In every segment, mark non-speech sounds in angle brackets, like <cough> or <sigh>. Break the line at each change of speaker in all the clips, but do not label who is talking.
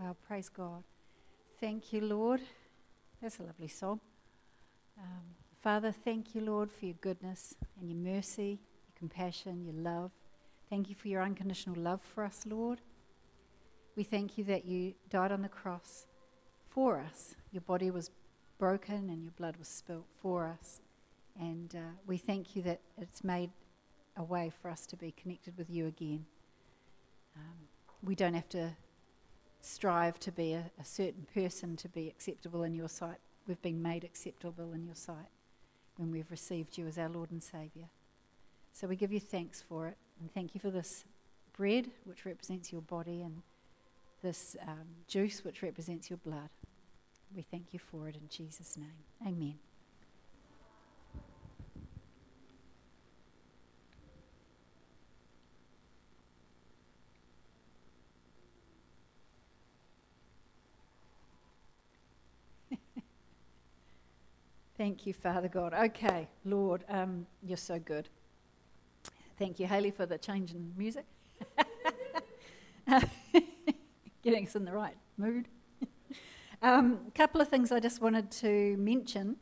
Well, praise God. Thank you, Lord. That's a lovely song. Um, Father, thank you, Lord, for your goodness and your mercy, your compassion, your love. Thank you for your unconditional love for us, Lord. We thank you that you died on the cross for us. Your body was broken and your blood was spilt for us. And uh, we thank you that it's made a way for us to be connected with you again. Um, we don't have to strive to be a, a certain person to be acceptable in your sight. We've been made acceptable in your sight when we've received you as our Lord and Saviour. So we give you thanks for it, and thank you for this bread, which represents your body, and this um, juice, which represents your blood. We thank you for it in Jesus' name. Amen. Thank you, Father God. Okay, Lord, um, you're so good. Thank you, Haley, for the change in music. <laughs> Getting us in the right mood. A um, couple of things I just wanted to mention.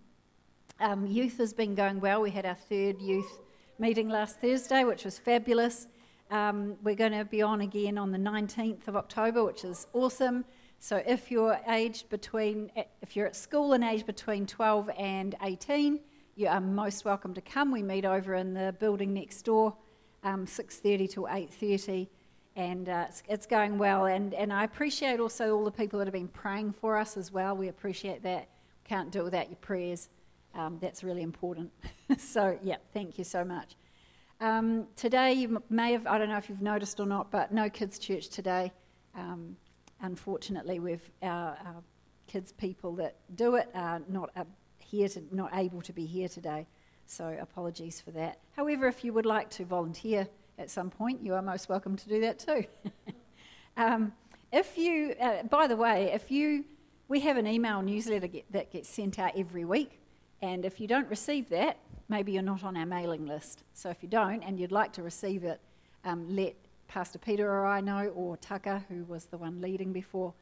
Um, youth has been going well. We had our third youth meeting last Thursday, which was fabulous. Um, we're going to be on again on the 19th of October, which is awesome. So if you're aged between, if you're at school and aged between 12 and 18, you are most welcome to come. We meet over in the building next door, um, 6:30 to 8:30, and uh, it's, it's, going well. And and I appreciate also all the people that have been praying for us as well. We appreciate that. Can't do it without your prayers. Um, that's really important. <laughs> so yeah, thank you so much. Um, today you may have, I don't know if you've noticed or not, but no kids church today. Unfortunately, with our, our, kids people that do it are not uh, here to, not able to be here today. So apologies for that. However, if you would like to volunteer at some point, you are most welcome to do that too. <laughs> um, if you, uh, by the way, if you, we have an email newsletter get, that gets sent out every week, and if you don't receive that, maybe you're not on our mailing list. So if you don't and you'd like to receive it, um, let Pastor Peter or I know, or Tucker, who was the one leading before,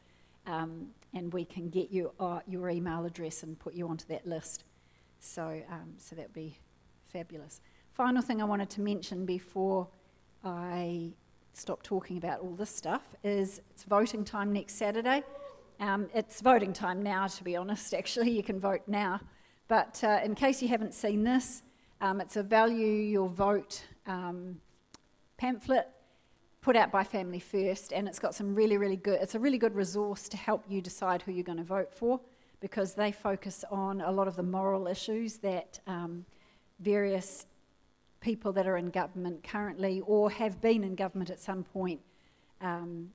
um, and we can get you uh, your email address and put you onto that list. So, um, so that would be fabulous. Final thing I wanted to mention before I stop talking about all this stuff is it's voting time next Saturday. Um, it's voting time now, to be honest, actually. You can vote now. But uh, in case you haven't seen this, um, it's a value your vote um, pamphlet put out by Family First, and it's got some really, really good, it's a really good resource to help you decide who you're going to vote for because they focus on a lot of the moral issues that um, various people that are in government currently or have been in government at some point um,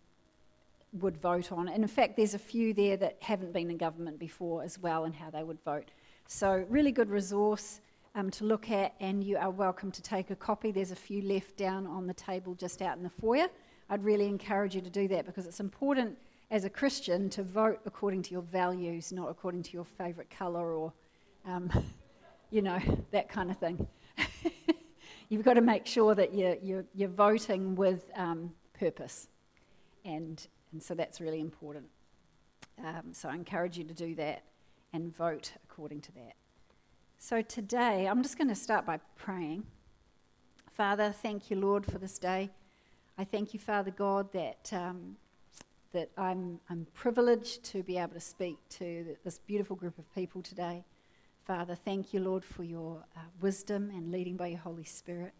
would vote on. And in fact, there's a few there that haven't been in government before as well and how they would vote. So, really good resource um, to look at, and you are welcome to take a copy. There's a few left down on the table just out in the foyer. I'd really encourage you to do that because it's important as a Christian to vote according to your values, not according to your favourite colour or, um, <laughs> you know, that kind of thing. <laughs> You've got to make sure that you're, you're, you're voting with um, purpose, and, and so that's really important. Um, so I encourage you to do that and vote according to that. So today, I'm just going to start by praying. Father, thank you, Lord, for this day. I thank you, Father God, that, um, that I'm, I'm privileged to be able to speak to this beautiful group of people today. Father, thank you, Lord, for your uh, wisdom and leading by your Holy Spirit.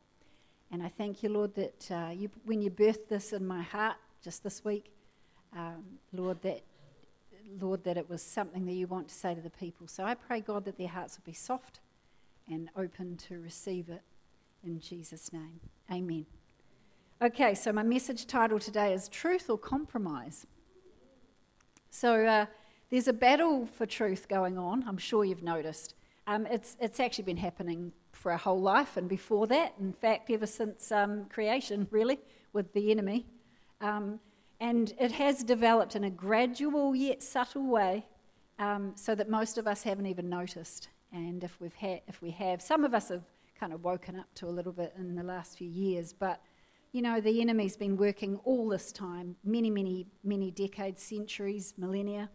And I thank you, Lord, that uh, you, when you birthed this in my heart just this week, um, Lord, that Lord, that it was something that you want to say to the people. So I pray, God, that their hearts will be soft and open to receive it in Jesus' name. Amen. Okay, so my message title today is Truth or Compromise. So uh, there's a battle for truth going on, I'm sure you've noticed. Um, it's, it's actually been happening for our whole life and before that, in fact, ever since um, creation, really, with the enemy. Um, and it has developed in a gradual yet subtle way um, so that most of us haven't even noticed. And if, we've ha- if we have, some of us have kind of woken up to a little bit in the last few years, but you know, the enemy's been working all this time, many, many, many decades, centuries, millennia,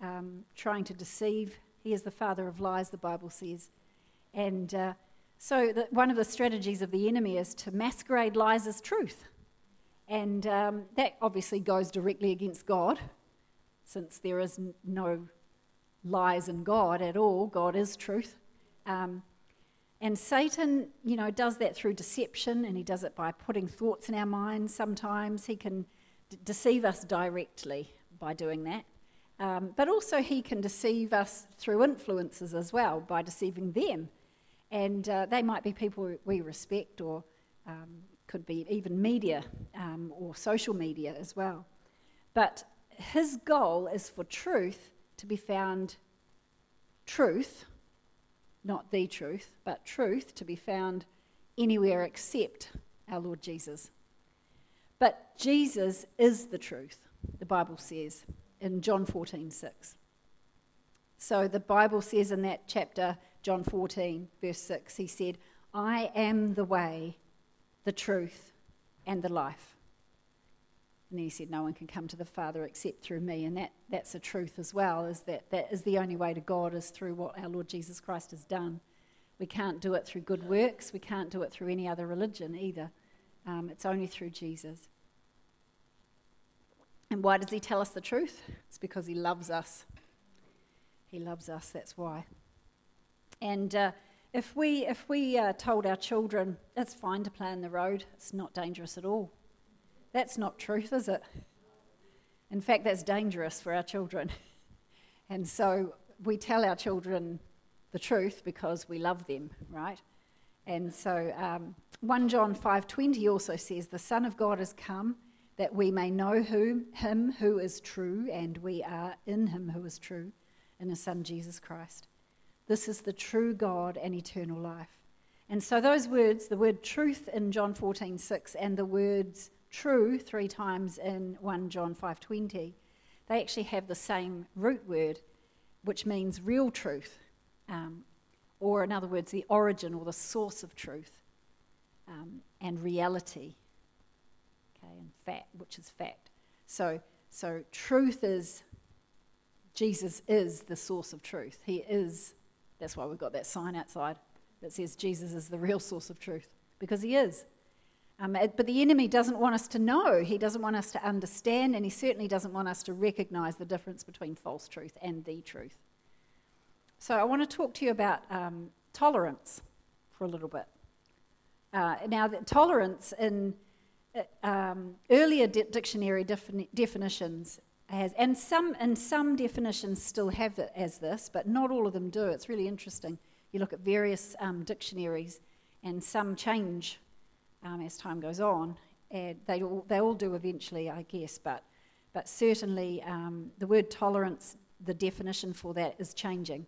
um, trying to deceive. He is the father of lies, the Bible says. And uh, so, the, one of the strategies of the enemy is to masquerade lies as truth. And um, that obviously goes directly against God, since there is no lies in God at all. God is truth. Um, and Satan, you know, does that through deception, and he does it by putting thoughts in our minds. Sometimes he can d- deceive us directly by doing that. Um, but also, he can deceive us through influences as well by deceiving them. And uh, they might be people we respect, or um, could be even media um, or social media as well. But his goal is for truth to be found truth not the truth, but truth to be found anywhere except our Lord Jesus. But Jesus is the truth, the Bible says in John 14 6. So the Bible says in that chapter, John 14, verse 6, he said, I am the way, the truth, and the life. And then he said, No one can come to the Father except through me. And that, that's the truth as well, is that that is the only way to God is through what our Lord Jesus Christ has done. We can't do it through good works. We can't do it through any other religion either. Um, it's only through Jesus. And why does he tell us the truth? It's because he loves us. He loves us, that's why. And uh, if we, if we uh, told our children, it's fine to play in the road, it's not dangerous at all, that's not truth, is it? In fact, that's dangerous for our children. <laughs> And so we tell our children the truth because we love them, right? And so um, 1 John 5:20 also says, "The Son of God has come that we may know whom, him who is true, and we are in him who is true, in his Son Jesus Christ. This is the true God and eternal life." And so those words, the word truth in John 14:6 and the words true three times in 1 John 5:20, they actually have the same root word, which means real truth, um, or in other words, the origin or the source of truth, um, and reality. Okay, and fact, which is fact. So, so truth is Jesus is the source of truth. He is. That's why we've got that sign outside that says Jesus is the real source of truth because he is. Um, but the enemy doesn't want us to know. He doesn't want us to understand, and he certainly doesn't want us to recognize the difference between false truth and the truth. So I want to talk to you about um, tolerance for a little bit. Uh, now, tolerance in uh, um, earlier di- dictionary defini- definitions has, and some, and some definitions still have it as this, but not all of them do. It's really interesting. You look at various um, dictionaries, and some change um, as time goes on. And they all, they all do eventually, I guess, but, but certainly um, the word tolerance, the definition for that is changing.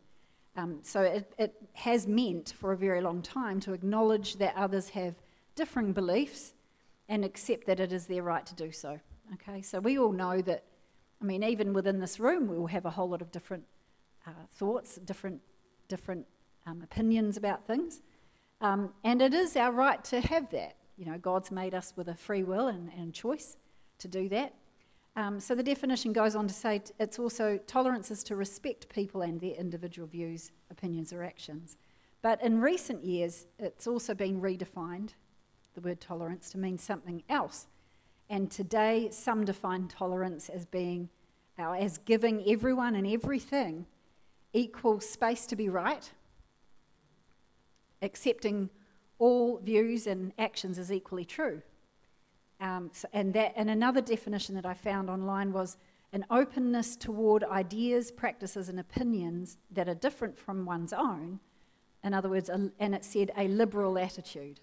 Um, so it, it has meant for a very long time to acknowledge that others have differing beliefs and accept that it is their right to do so. Okay, so we all know that, I mean, even within this room, we will have a whole lot of different uh, thoughts, different, different um, opinions about things. Um, and it is our right to have that. You know, God's made us with a free will and, and choice to do that. Um, so the definition goes on to say it's also tolerance is to respect people and their individual views, opinions, or actions. But in recent years, it's also been redefined, the word tolerance, to mean something else. And today, some define tolerance as being, uh, as giving everyone and everything equal space to be right, accepting all views and actions is equally true. Um, so, and, that, and another definition that I found online was an openness toward ideas, practices, and opinions that are different from one's own. In other words, a, and it said a liberal attitude.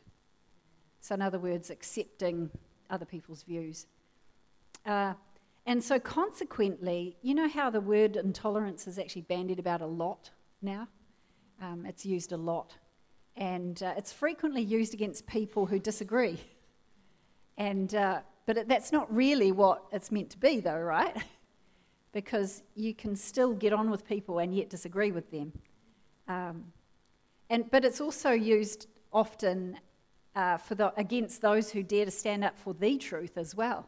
So, in other words, accepting other people's views. Uh, and so, consequently, you know how the word intolerance is actually bandied about a lot now? Um, it's used a lot and uh, it's frequently used against people who disagree. And, uh, but it, that's not really what it's meant to be, though, right? <laughs> because you can still get on with people and yet disagree with them. Um, and, but it's also used often uh, for the, against those who dare to stand up for the truth as well.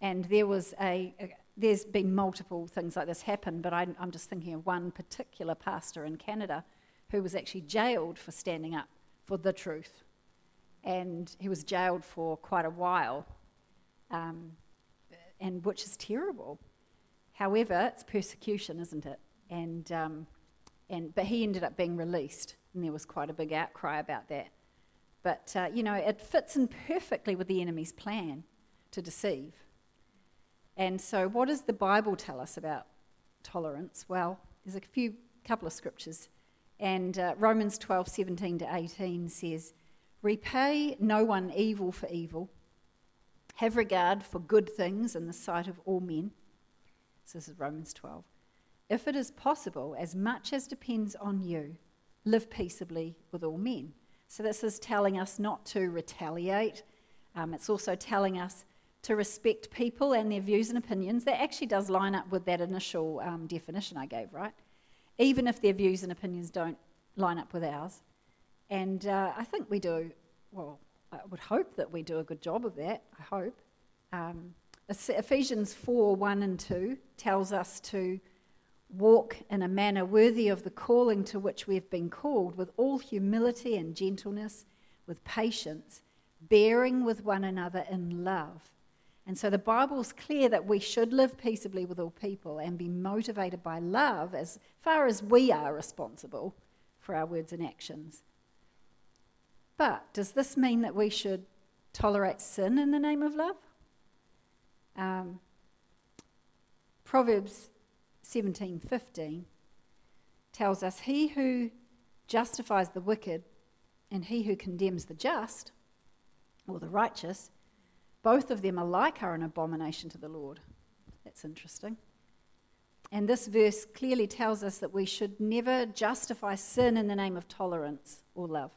And there was a, a there's been multiple things like this happen, but I, I'm just thinking of one particular pastor in Canada who was actually jailed for standing up for the truth. And he was jailed for quite a while, um, and which is terrible. However, it's persecution, isn't it? And, um, and, but he ended up being released, and there was quite a big outcry about that. But, uh, you know, it fits in perfectly with the enemy's plan to deceive. And so, what does the Bible tell us about tolerance? Well, there's a few couple of scriptures. And uh, Romans 12, 17 to 18 says, Repay no one evil for evil. Have regard for good things in the sight of all men. So this is Romans 12. If it is possible, as much as depends on you, live peaceably with all men. So this is telling us not to retaliate. Um, it's also telling us to respect people and their views and opinions. That actually does line up with that initial um, definition I gave, right? Even if their views and opinions don't line up with ours. And uh, I think we do, well, I would hope that we do a good job of that, I hope. Um, Ephesians 4 1 and 2 tells us to walk in a manner worthy of the calling to which we have been called, with all humility and gentleness, with patience, bearing with one another in love and so the Bible's clear that we should live peaceably with all people and be motivated by love as far as we are responsible for our words and actions. But does this mean that we should tolerate sin in the name of love? Um, Proverbs 17:15 tells us he who justifies the wicked and he who condemns the just or the righteous both of them alike are an abomination to the Lord. That's interesting. And this verse clearly tells us that we should never justify sin in the name of tolerance or love.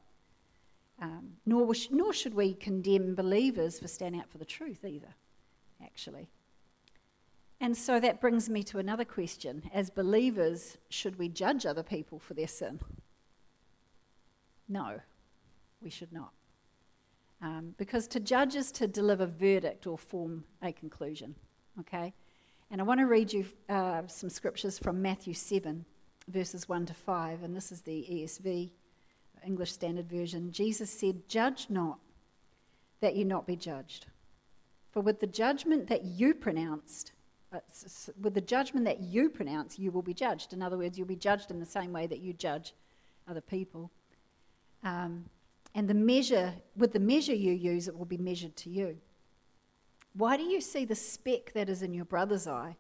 Um, nor, nor should we condemn believers for standing up for the truth either, actually. And so that brings me to another question. As believers, should we judge other people for their sin? No, we should not. Um, because to judge is to deliver verdict or form a conclusion. Okay? And I want to read you uh, some scriptures from Matthew 7, verses 1 to 5, and this is the ESV, English Standard Version. Jesus said, Judge not, that you not be judged. For with the judgment that you pronounced, uh, with the judgment that you pronounce, you will be judged. In other words, you'll be judged in the same way that you judge other people. Um, and the measure, with the measure you use, it will be measured to you. Why do you see the speck that is in your brother's eye,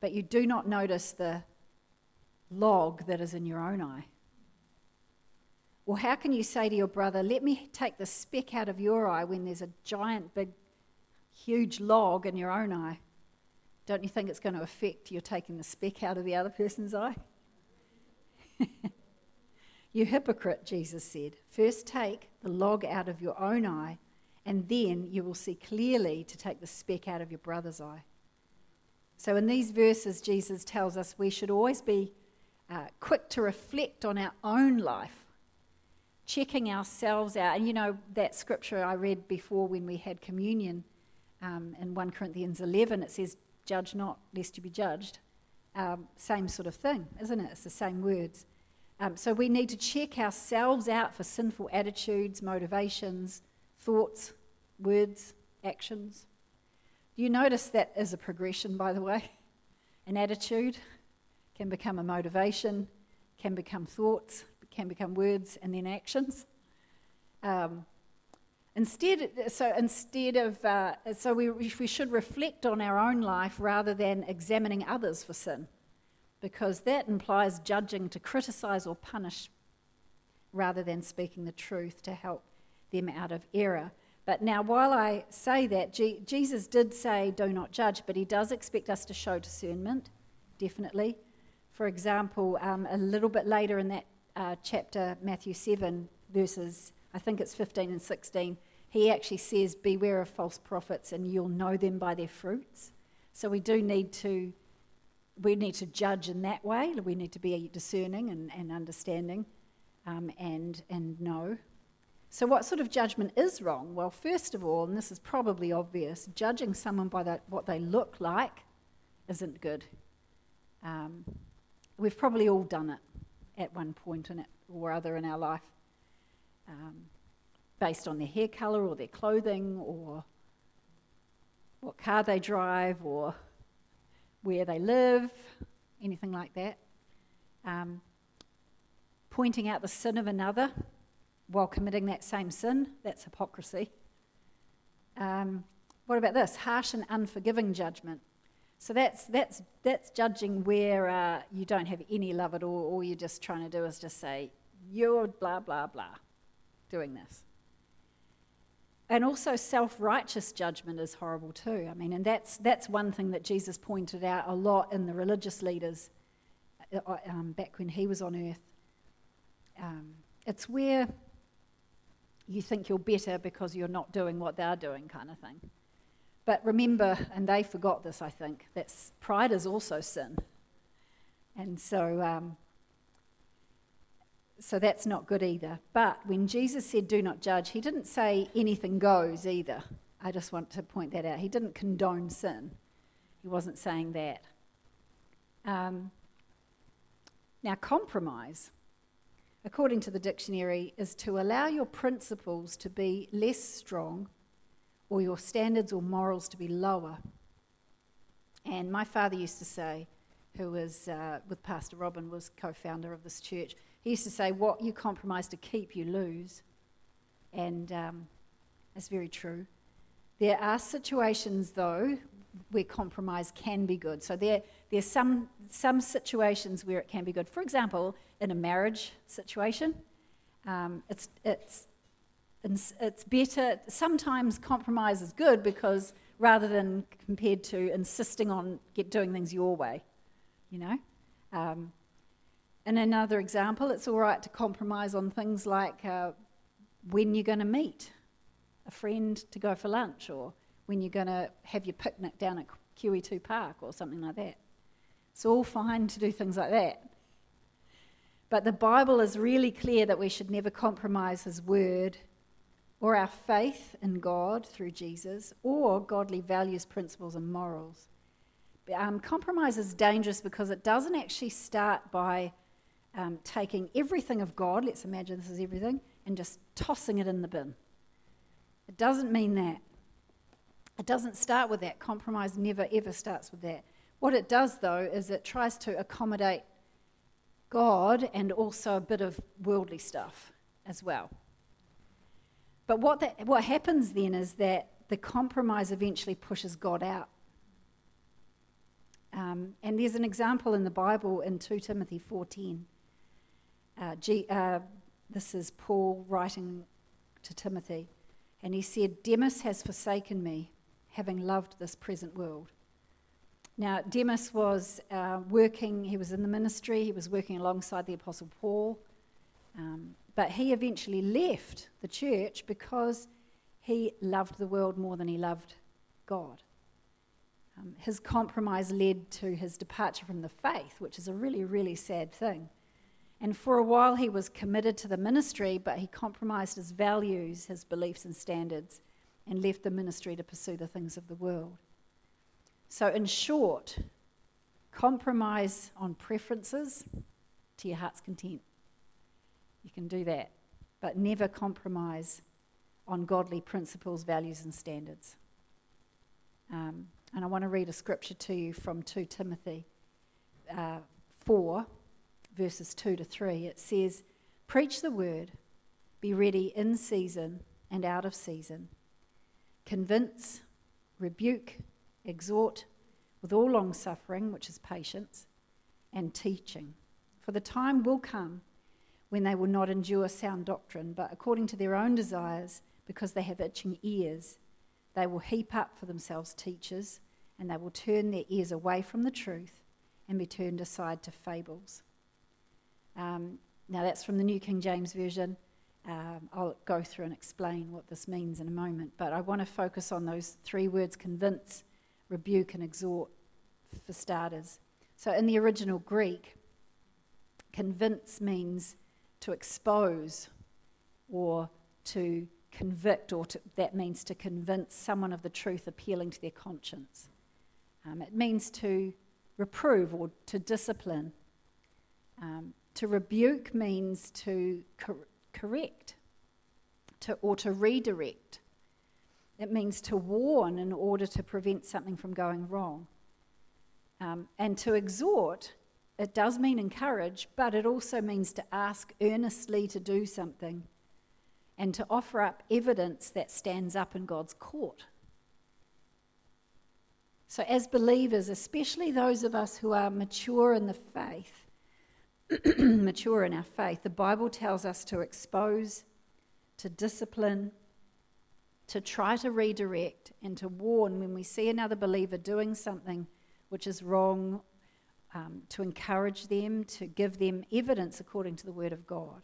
but you do not notice the log that is in your own eye? Or how can you say to your brother, Let me take the speck out of your eye when there's a giant, big, huge log in your own eye? Don't you think it's going to affect you're taking the speck out of the other person's eye? <laughs> You hypocrite, Jesus said, first take the log out of your own eye, and then you will see clearly to take the speck out of your brother's eye. So, in these verses, Jesus tells us we should always be uh, quick to reflect on our own life, checking ourselves out. And you know, that scripture I read before when we had communion um, in 1 Corinthians 11, it says, Judge not, lest you be judged. Um, same sort of thing, isn't it? It's the same words. Um, so we need to check ourselves out for sinful attitudes, motivations, thoughts, words, actions. Do you notice that is a progression, by the way. <laughs> An attitude can become a motivation, can become thoughts, can become words, and then actions. Um, instead, so instead of, uh, so we, we should reflect on our own life rather than examining others for sin because that implies judging to criticize or punish rather than speaking the truth to help them out of error. But now, while I say that, G- Jesus did say, do not judge, but he does expect us to show discernment, definitely. For example, um, a little bit later in that uh, chapter, Matthew 7, verses, I think it's 15 and 16, he actually says, Beware of false prophets, and you'll know them by their fruits. So we do need to we need to judge in that way. We need to be discerning and, and understanding um, and, and know. So, what sort of judgment is wrong? Well, first of all, and this is probably obvious, judging someone by that, what they look like isn't good. Um, we've probably all done it at one point in it or other in our life, um, based on their hair colour or their clothing or what car they drive or where they live, anything like that. Um, pointing out the sin of another while committing that same sin, that's hypocrisy. Um, what about this? Harsh and unforgiving judgment. So that's, that's, that's judging where uh, you don't have any love at all. All you're just trying to do is just say, you're blah, blah, blah, doing this. And also, self righteous judgment is horrible too. I mean, and that's, that's one thing that Jesus pointed out a lot in the religious leaders uh, uh, um, back when he was on earth. Um, it's where you think you're better because you're not doing what they're doing, kind of thing. But remember, and they forgot this, I think, that pride is also sin. And so, um, so that's not good either. But when Jesus said, do not judge, he didn't say anything goes either. I just want to point that out. He didn't condone sin, he wasn't saying that. Um, now, compromise, according to the dictionary, is to allow your principles to be less strong or your standards or morals to be lower. And my father used to say, who was uh, with Pastor Robin, was co founder of this church, he used to say, What you compromise to keep, you lose. And um, that's very true. There are situations, though, where compromise can be good. So there, there's some, some situations where it can be good. For example, in a marriage situation, um, it's, it's it's better, sometimes compromise is good because rather than compared to insisting on get doing things your way, you know. Um, and another example, it's all right to compromise on things like uh, when you're going to meet a friend to go for lunch or when you're going to have your picnic down at QE2 Park or something like that. It's all fine to do things like that. But the Bible is really clear that we should never compromise His word or our faith in God through Jesus, or godly values, principles, and morals. Um, compromise is dangerous because it doesn't actually start by um, taking everything of God, let's imagine this is everything, and just tossing it in the bin. It doesn't mean that. It doesn't start with that. Compromise never ever starts with that. What it does, though, is it tries to accommodate God and also a bit of worldly stuff as well. But what, that, what happens then is that the compromise eventually pushes God out. Um, and there's an example in the Bible in 2 Timothy 4.10. Uh, G, uh, this is Paul writing to Timothy. And he said, Demas has forsaken me, having loved this present world. Now, Demas was uh, working, he was in the ministry, he was working alongside the Apostle Paul. Um, but he eventually left the church because he loved the world more than he loved God. Um, his compromise led to his departure from the faith, which is a really, really sad thing. And for a while, he was committed to the ministry, but he compromised his values, his beliefs, and standards, and left the ministry to pursue the things of the world. So, in short, compromise on preferences to your heart's content. You can do that, but never compromise on godly principles, values, and standards. Um, and I want to read a scripture to you from 2 Timothy uh, 4, verses 2 to 3. It says, Preach the word, be ready in season and out of season. Convince, rebuke, exhort with all long suffering, which is patience, and teaching. For the time will come when they will not endure sound doctrine, but according to their own desires, because they have itching ears, they will heap up for themselves teachers, and they will turn their ears away from the truth and be turned aside to fables. Um, now, that's from the New King James Version. Um, I'll go through and explain what this means in a moment, but I want to focus on those three words convince, rebuke, and exhort for starters. So, in the original Greek, convince means to expose or to convict, or to, that means to convince someone of the truth appealing to their conscience. Um, it means to reprove or to discipline. Um, to rebuke means to cor- correct to, or to redirect. It means to warn in order to prevent something from going wrong. Um, and to exhort, it does mean encourage, but it also means to ask earnestly to do something and to offer up evidence that stands up in God's court. So, as believers, especially those of us who are mature in the faith, <clears throat> mature in our faith, the Bible tells us to expose, to discipline, to try to redirect, and to warn when we see another believer doing something which is wrong, um, to encourage them, to give them evidence according to the Word of God.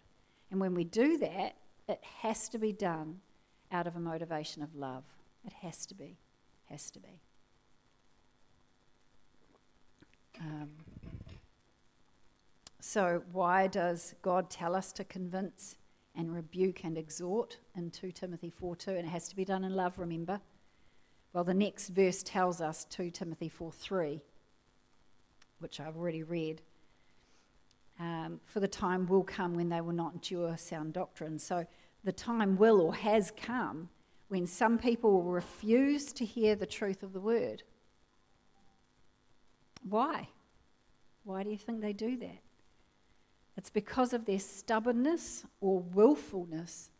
And when we do that, it has to be done out of a motivation of love. It has to be. Has to be. Um, so, why does God tell us to convince and rebuke and exhort in 2 Timothy 4 2? And it has to be done in love, remember? Well, the next verse tells us 2 Timothy 4 3, which I've already read. Um, for the time will come when they will not endure sound doctrine. So, the time will or has come when some people will refuse to hear the truth of the word. Why? Why do you think they do that? It's because of their stubbornness or willfulness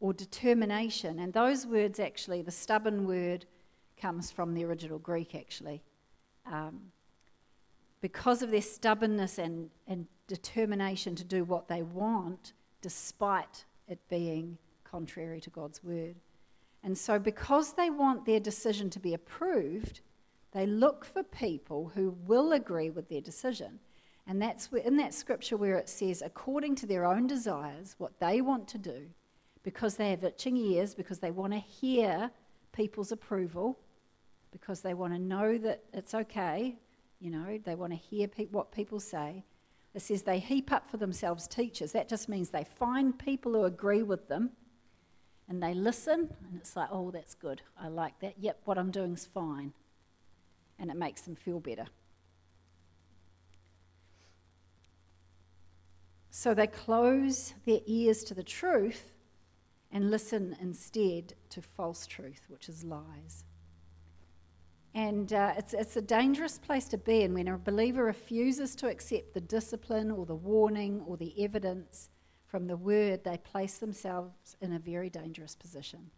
or determination. And those words, actually, the stubborn word comes from the original Greek, actually. Um, because of their stubbornness and, and determination to do what they want, despite it being contrary to God's word. And so, because they want their decision to be approved, they look for people who will agree with their decision. And that's in that scripture where it says, according to their own desires, what they want to do, because they have itching ears, because they want to hear people's approval, because they want to know that it's okay, you know, they want to hear pe- what people say. It says they heap up for themselves teachers. That just means they find people who agree with them and they listen, and it's like, oh, that's good. I like that. Yep, what I'm doing is fine. And it makes them feel better. So they close their ears to the truth and listen instead to false truth, which is lies. And uh, it's, it's a dangerous place to be in when a believer refuses to accept the discipline or the warning or the evidence from the word, they place themselves in a very dangerous position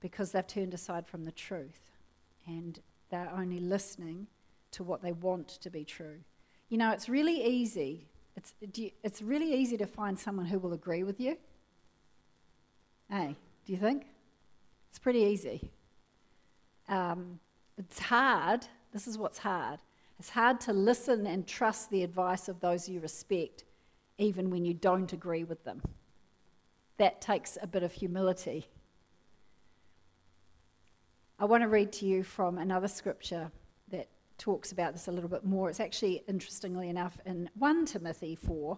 because they've turned aside from the truth and they're only listening to what they want to be true. You know, it's really easy it's, you, it's really easy to find someone who will agree with you. Hey, do you think? It's pretty easy. Um, it's hard. This is what's hard. It's hard to listen and trust the advice of those you respect, even when you don't agree with them. That takes a bit of humility. I want to read to you from another scripture talks about this a little bit more. It's actually, interestingly enough, in 1 Timothy 4,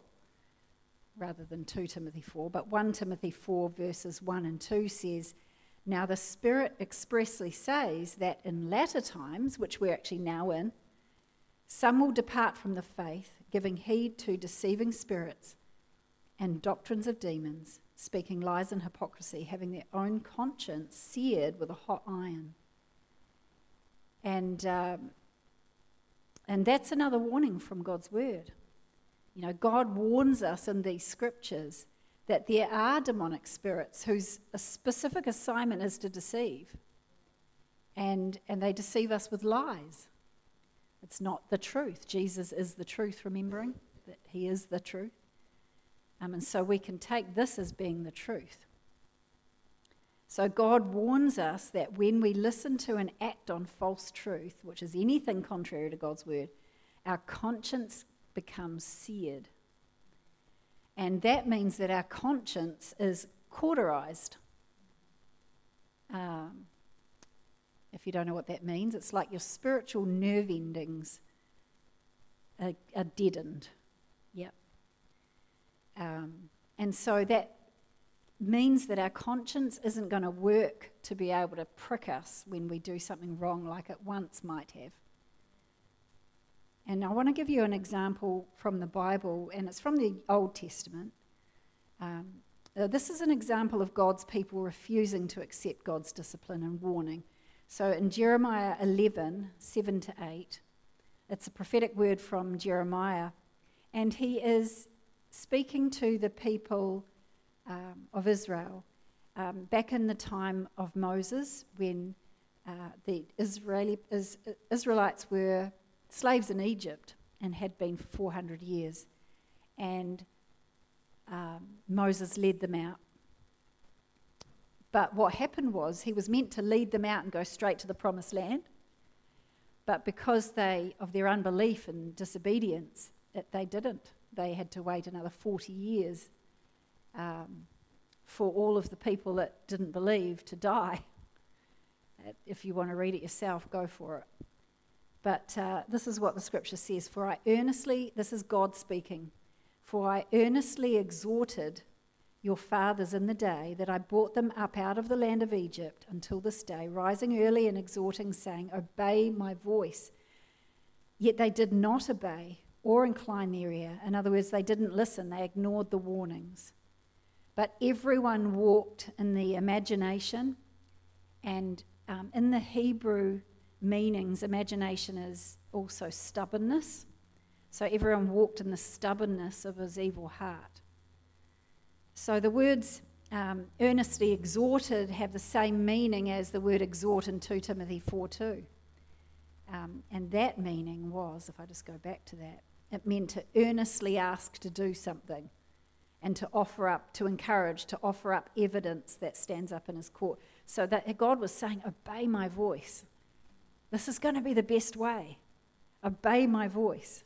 rather than 2 Timothy 4, but 1 Timothy 4, verses 1 and 2 says, Now the Spirit expressly says that in latter times, which we're actually now in, some will depart from the faith, giving heed to deceiving spirits and doctrines of demons, speaking lies and hypocrisy, having their own conscience seared with a hot iron. And um, and that's another warning from God's word. You know, God warns us in these scriptures that there are demonic spirits whose specific assignment is to deceive. And, and they deceive us with lies. It's not the truth. Jesus is the truth, remembering that he is the truth. Um, and so we can take this as being the truth. So God warns us that when we listen to and act on false truth, which is anything contrary to God's word, our conscience becomes seared. And that means that our conscience is cauterized. Um, if you don't know what that means, it's like your spiritual nerve endings are, are deadened. Yep. Um, and so that means that our conscience isn't going to work to be able to prick us when we do something wrong like it once might have. And I want to give you an example from the Bible, and it's from the Old Testament. Um, uh, this is an example of God's people refusing to accept God's discipline and warning. So in Jeremiah 11, 7 to 8, it's a prophetic word from Jeremiah, and he is speaking to the people um, of Israel um, back in the time of Moses when uh, the Israeli, is, Israelites were slaves in Egypt and had been for 400 years. And um, Moses led them out. But what happened was he was meant to lead them out and go straight to the promised land. But because they, of their unbelief and disobedience, it, they didn't. They had to wait another 40 years um, for all of the people that didn't believe to die. If you want to read it yourself, go for it. But uh, this is what the scripture says For I earnestly, this is God speaking, for I earnestly exhorted your fathers in the day that I brought them up out of the land of Egypt until this day, rising early and exhorting, saying, Obey my voice. Yet they did not obey or incline their ear. In other words, they didn't listen, they ignored the warnings. But everyone walked in the imagination, and um, in the Hebrew meanings, imagination is also stubbornness. So everyone walked in the stubbornness of his evil heart. So the words um, earnestly exhorted have the same meaning as the word exhort in 2 Timothy 4 2. Um, and that meaning was, if I just go back to that, it meant to earnestly ask to do something and to offer up, to encourage, to offer up evidence that stands up in his court. So that God was saying, Obey my voice. This is going to be the best way. Obey my voice.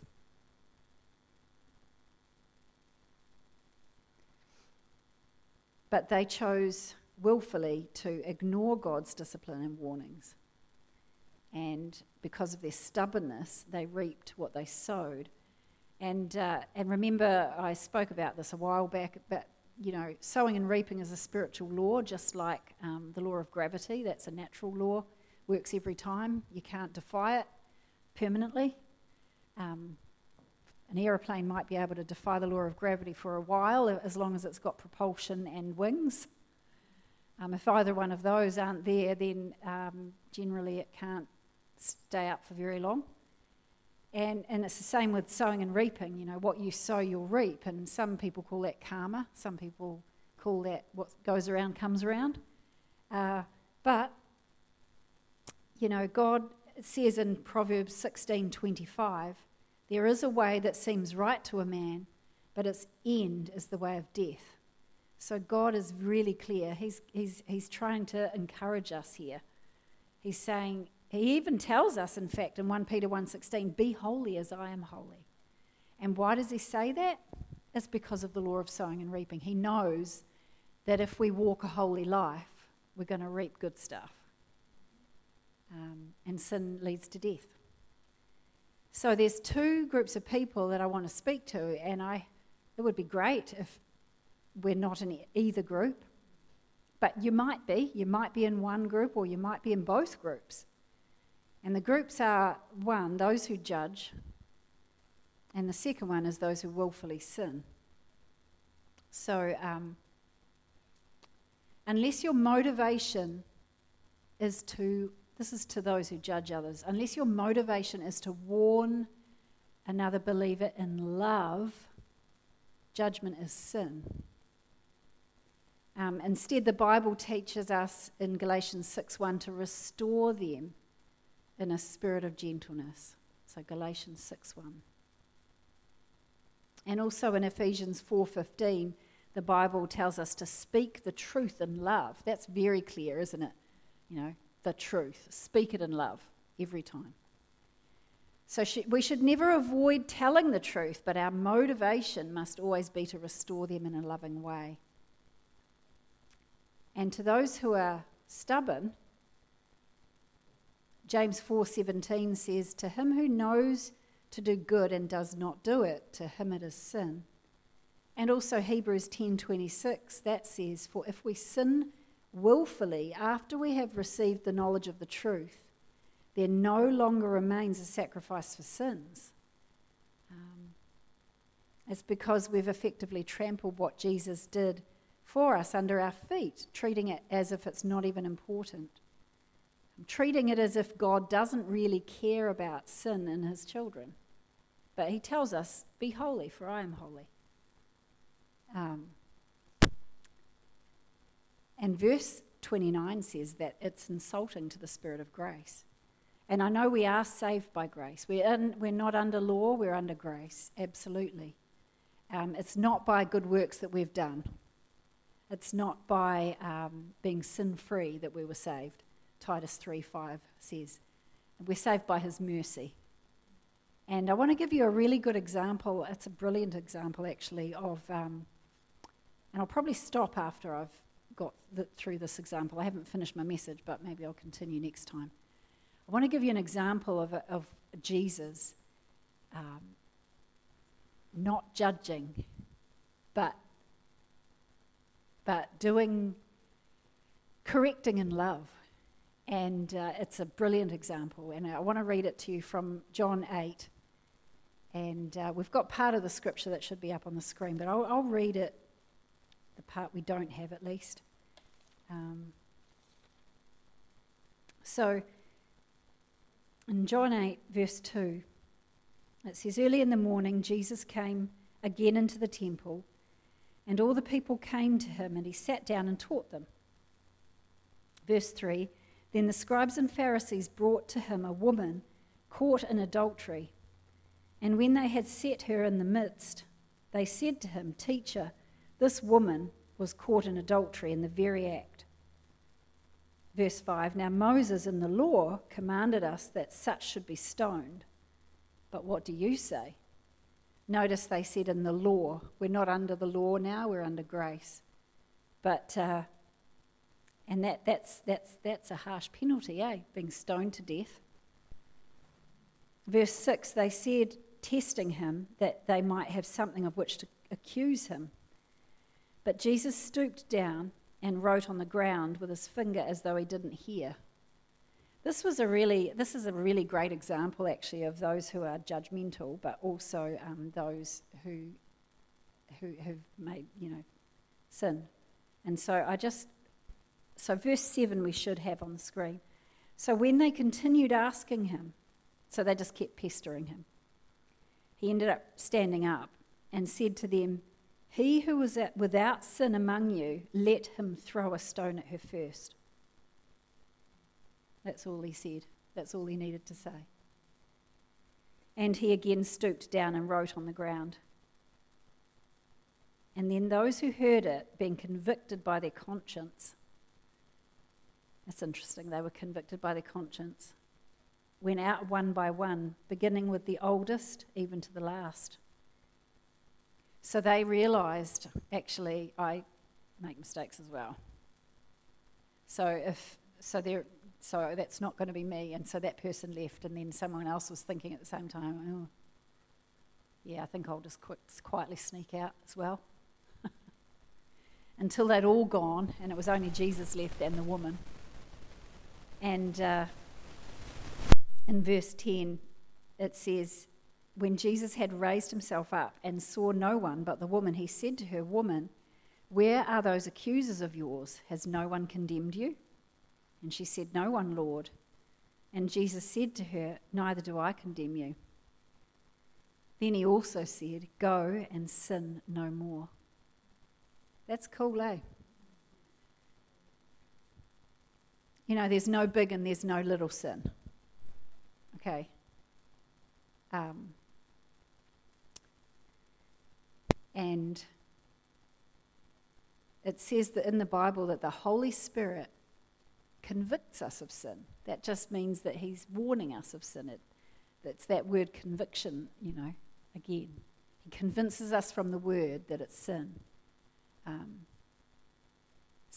But they chose willfully to ignore God's discipline and warnings. And because of their stubbornness, they reaped what they sowed. And, uh, and remember, I spoke about this a while back, but you know, sowing and reaping is a spiritual law, just like um, the law of gravity. That's a natural law works every time. You can't defy it permanently. Um, an aeroplane might be able to defy the law of gravity for a while as long as it's got propulsion and wings. Um, if either one of those aren't there, then um, generally it can't stay up for very long. And, and it's the same with sowing and reaping. You know, what you sow, you'll reap. And some people call that karma. Some people call that what goes around comes around. Uh, but you know, God says in Proverbs 16:25, there is a way that seems right to a man, but its end is the way of death. So God is really clear. He's, he's, he's trying to encourage us here. He's saying, he even tells us, in fact, in 1 Peter 1.16, be holy as I am holy. And why does he say that? It's because of the law of sowing and reaping. He knows that if we walk a holy life, we're going to reap good stuff um, and sin leads to death. So there's two groups of people that I want to speak to, and I, it would be great if we're not in either group, but you might be. You might be in one group, or you might be in both groups. And the groups are one, those who judge, and the second one is those who willfully sin. So, um, unless your motivation is to this is to those who judge others. Unless your motivation is to warn another believer in love, judgment is sin. Um, instead, the Bible teaches us in Galatians 6:1 to restore them in a spirit of gentleness. So Galatians 6:1. And also in Ephesians 4:15, the Bible tells us to speak the truth in love. That's very clear, isn't it? You know, the truth. Speak it in love every time. So we should never avoid telling the truth, but our motivation must always be to restore them in a loving way. And to those who are stubborn, James 4:17 says, "To him who knows to do good and does not do it, to him it is sin. And also Hebrews 10:26 that says for if we sin willfully after we have received the knowledge of the truth there no longer remains a sacrifice for sins. Um, it's because we've effectively trampled what Jesus did for us under our feet, treating it as if it's not even important. Treating it as if God doesn't really care about sin in his children. But he tells us, Be holy, for I am holy. Um, and verse 29 says that it's insulting to the Spirit of grace. And I know we are saved by grace. We're, in, we're not under law, we're under grace, absolutely. Um, it's not by good works that we've done, it's not by um, being sin free that we were saved. Titus 3 5 says. We're saved by his mercy. And I want to give you a really good example. It's a brilliant example, actually, of, um, and I'll probably stop after I've got the, through this example. I haven't finished my message, but maybe I'll continue next time. I want to give you an example of, of Jesus um, not judging, but, but doing, correcting in love. And uh, it's a brilliant example. And I want to read it to you from John 8. And uh, we've got part of the scripture that should be up on the screen, but I'll, I'll read it, the part we don't have at least. Um, so, in John 8, verse 2, it says, Early in the morning, Jesus came again into the temple, and all the people came to him, and he sat down and taught them. Verse 3 Then the scribes and Pharisees brought to him a woman caught in adultery. And when they had set her in the midst, they said to him, Teacher, this woman was caught in adultery in the very act. Verse 5 Now Moses in the law commanded us that such should be stoned. But what do you say? Notice they said in the law. We're not under the law now, we're under grace. But, uh, and that, that's, that's, that's a harsh penalty, eh? Being stoned to death. Verse 6 they said, testing him, that they might have something of which to accuse him. But Jesus stooped down and wrote on the ground with his finger as though he didn't hear. This was a really, this is a really great example actually of those who are judgmental, but also um, those who, who have made, you know, sin. And so I just, so verse 7 we should have on the screen. So when they continued asking him, so they just kept pestering him, he ended up standing up and said to them, he who is without sin among you, let him throw a stone at her first. That's all he said. That's all he needed to say. And he again stooped down and wrote on the ground. And then those who heard it, being convicted by their conscience, that's interesting, they were convicted by their conscience, went out one by one, beginning with the oldest, even to the last. So they realized actually, I make mistakes as well. So if so, there, so that's not going to be me, and so that person left, and then someone else was thinking at the same time, oh, yeah, I think I'll just quietly sneak out as well. <laughs> Until they'd all gone, and it was only Jesus left and the woman. And uh, in verse 10, it says, when Jesus had raised himself up and saw no one but the woman, he said to her, Woman, where are those accusers of yours? Has no one condemned you? And she said, No one, Lord. And Jesus said to her, Neither do I condemn you. Then he also said, Go and sin no more. That's cool, eh? You know, there's no big and there's no little sin. Okay. Um, And it says that in the Bible that the Holy Spirit convicts us of sin. That just means that He's warning us of sin. It, that's that word conviction, you know, again. He convinces us from the word that it's sin. Um,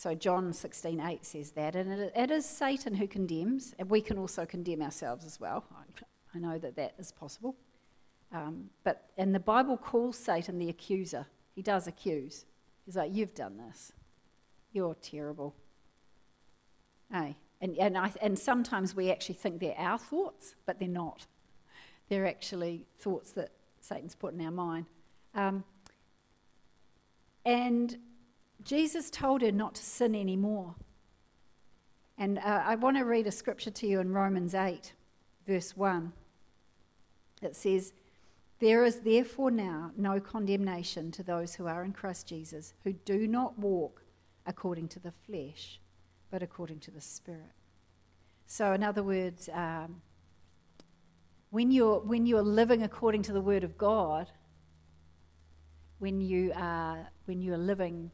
so John 16:8 says that, and it, it is Satan who condemns, and we can also condemn ourselves as well. I, I know that that is possible. Um, but and the Bible calls Satan the accuser. he does accuse. He's like, You've done this. You're terrible. Hey. And, and, I, and sometimes we actually think they're our thoughts, but they're not. They're actually thoughts that Satan's put in our mind. Um, and Jesus told her not to sin anymore. And uh, I want to read a scripture to you in Romans 8, verse 1. It says, There is therefore now no condemnation to those who are in Christ Jesus, who do not walk according to the flesh, but according to the Spirit. So, in other words, um, when, you're, when you're living according to the Word of God, when you are, when you are living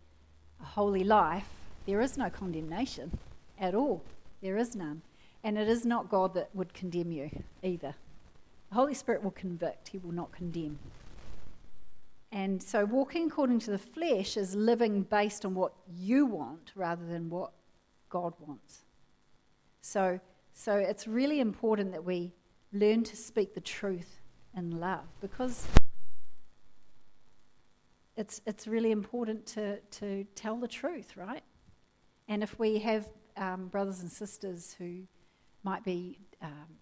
a holy life, there is no condemnation at all. There is none. And it is not God that would condemn you either. The Holy Spirit will convict, He will not condemn. And so, walking according to the flesh is living based on what you want rather than what God wants. So, so it's really important that we learn to speak the truth in love because it's, it's really important to, to tell the truth, right? And if we have um, brothers and sisters who might be um,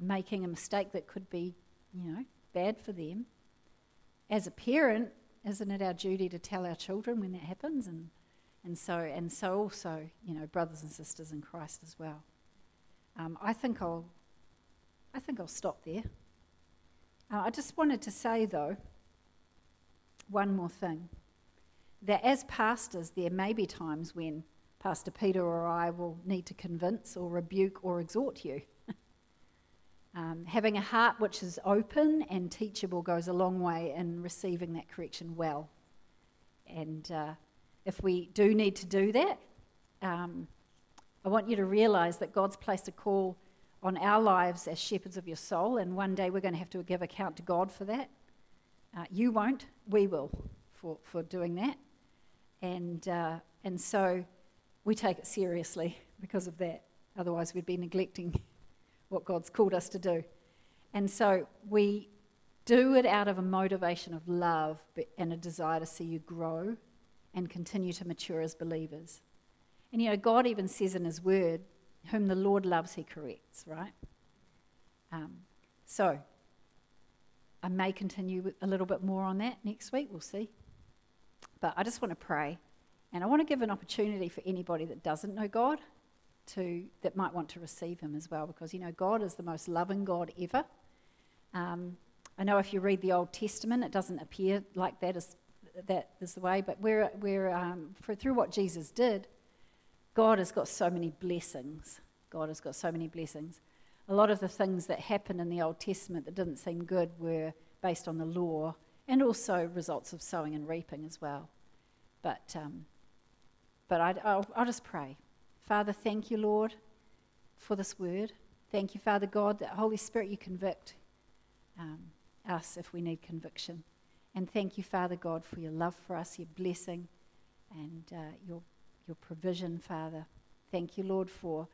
making a mistake that could be, you know, bad for them, as a parent, isn't it our duty to tell our children when that happens? And, and, so, and so also, you know, brothers and sisters in Christ as well. Um, I, think I'll, I think I'll stop there. Uh, I just wanted to say, though, one more thing. That as pastors, there may be times when Pastor Peter or I will need to convince or rebuke or exhort you. <laughs> um, having a heart which is open and teachable goes a long way in receiving that correction well. And uh, if we do need to do that, um, I want you to realize that God's placed a call on our lives as shepherds of your soul, and one day we're going to have to give account to God for that. Uh, you won't, we will for, for doing that. And, uh, and so we take it seriously because of that. Otherwise, we'd be neglecting <laughs> what God's called us to do. And so we do it out of a motivation of love and a desire to see you grow and continue to mature as believers. And you know, God even says in His Word, whom the Lord loves, He corrects, right? Um, so I may continue a little bit more on that next week. We'll see. But I just want to pray. And I want to give an opportunity for anybody that doesn't know God to that might want to receive him as well because you know God is the most loving God ever. Um, I know if you read the Old Testament, it doesn't appear like that is that is the way, but we're, we're um, for, through what Jesus did, God has got so many blessings. God has got so many blessings a lot of the things that happened in the Old Testament that didn't seem good were based on the law and also results of sowing and reaping as well. But, um, but I, will I'll just pray. Father, thank you, Lord, for this word. Thank you, Father God, that Holy Spirit, you convict um, us if we need conviction. And thank you, Father God, for your love for us, your blessing, and uh, your, your provision, Father. Thank you, Lord, for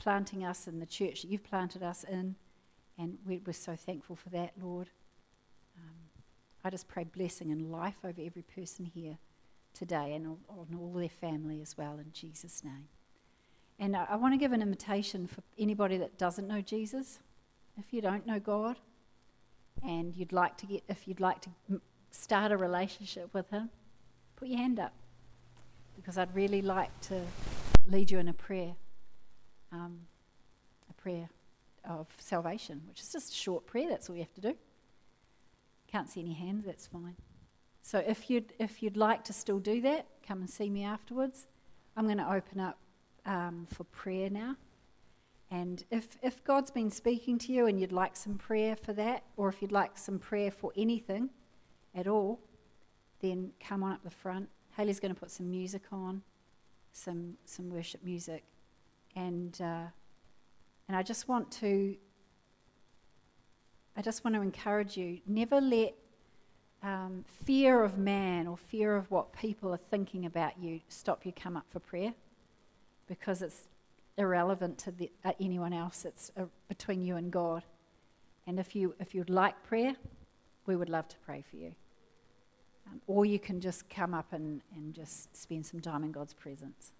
planting us in the church that you've planted us in. And we're, so thankful for that, Lord. Um, I just pray blessing and life over every person here today and on all their family as well, in Jesus' name. And I, I want to give an invitation for anybody that doesn't know Jesus. If you don't know God, and you'd like to get, if you'd like to start a relationship with Him, put your hand up because I'd really like to lead you in a prayer um, a prayer of salvation, which is just a short prayer. That's all you have to do. Can't see any hands, that's fine. So if you'd, if you'd like to still do that, come and see me afterwards. I'm going to open up um, for prayer now. And if, if God's been speaking to you and you'd like some prayer for that, or if you'd like some prayer for anything at all, then come on up the front. Haley's going to put some music on, some, some worship music and uh, and I just want to I just want to encourage you never let um, fear of man or fear of what people are thinking about you stop you come up for prayer. Because it's irrelevant to the, uh, anyone else. It's uh, between you and God. And if you if you'd like prayer we would love to pray for you. Um, or you can just come up and, and just spend some time in God's presence.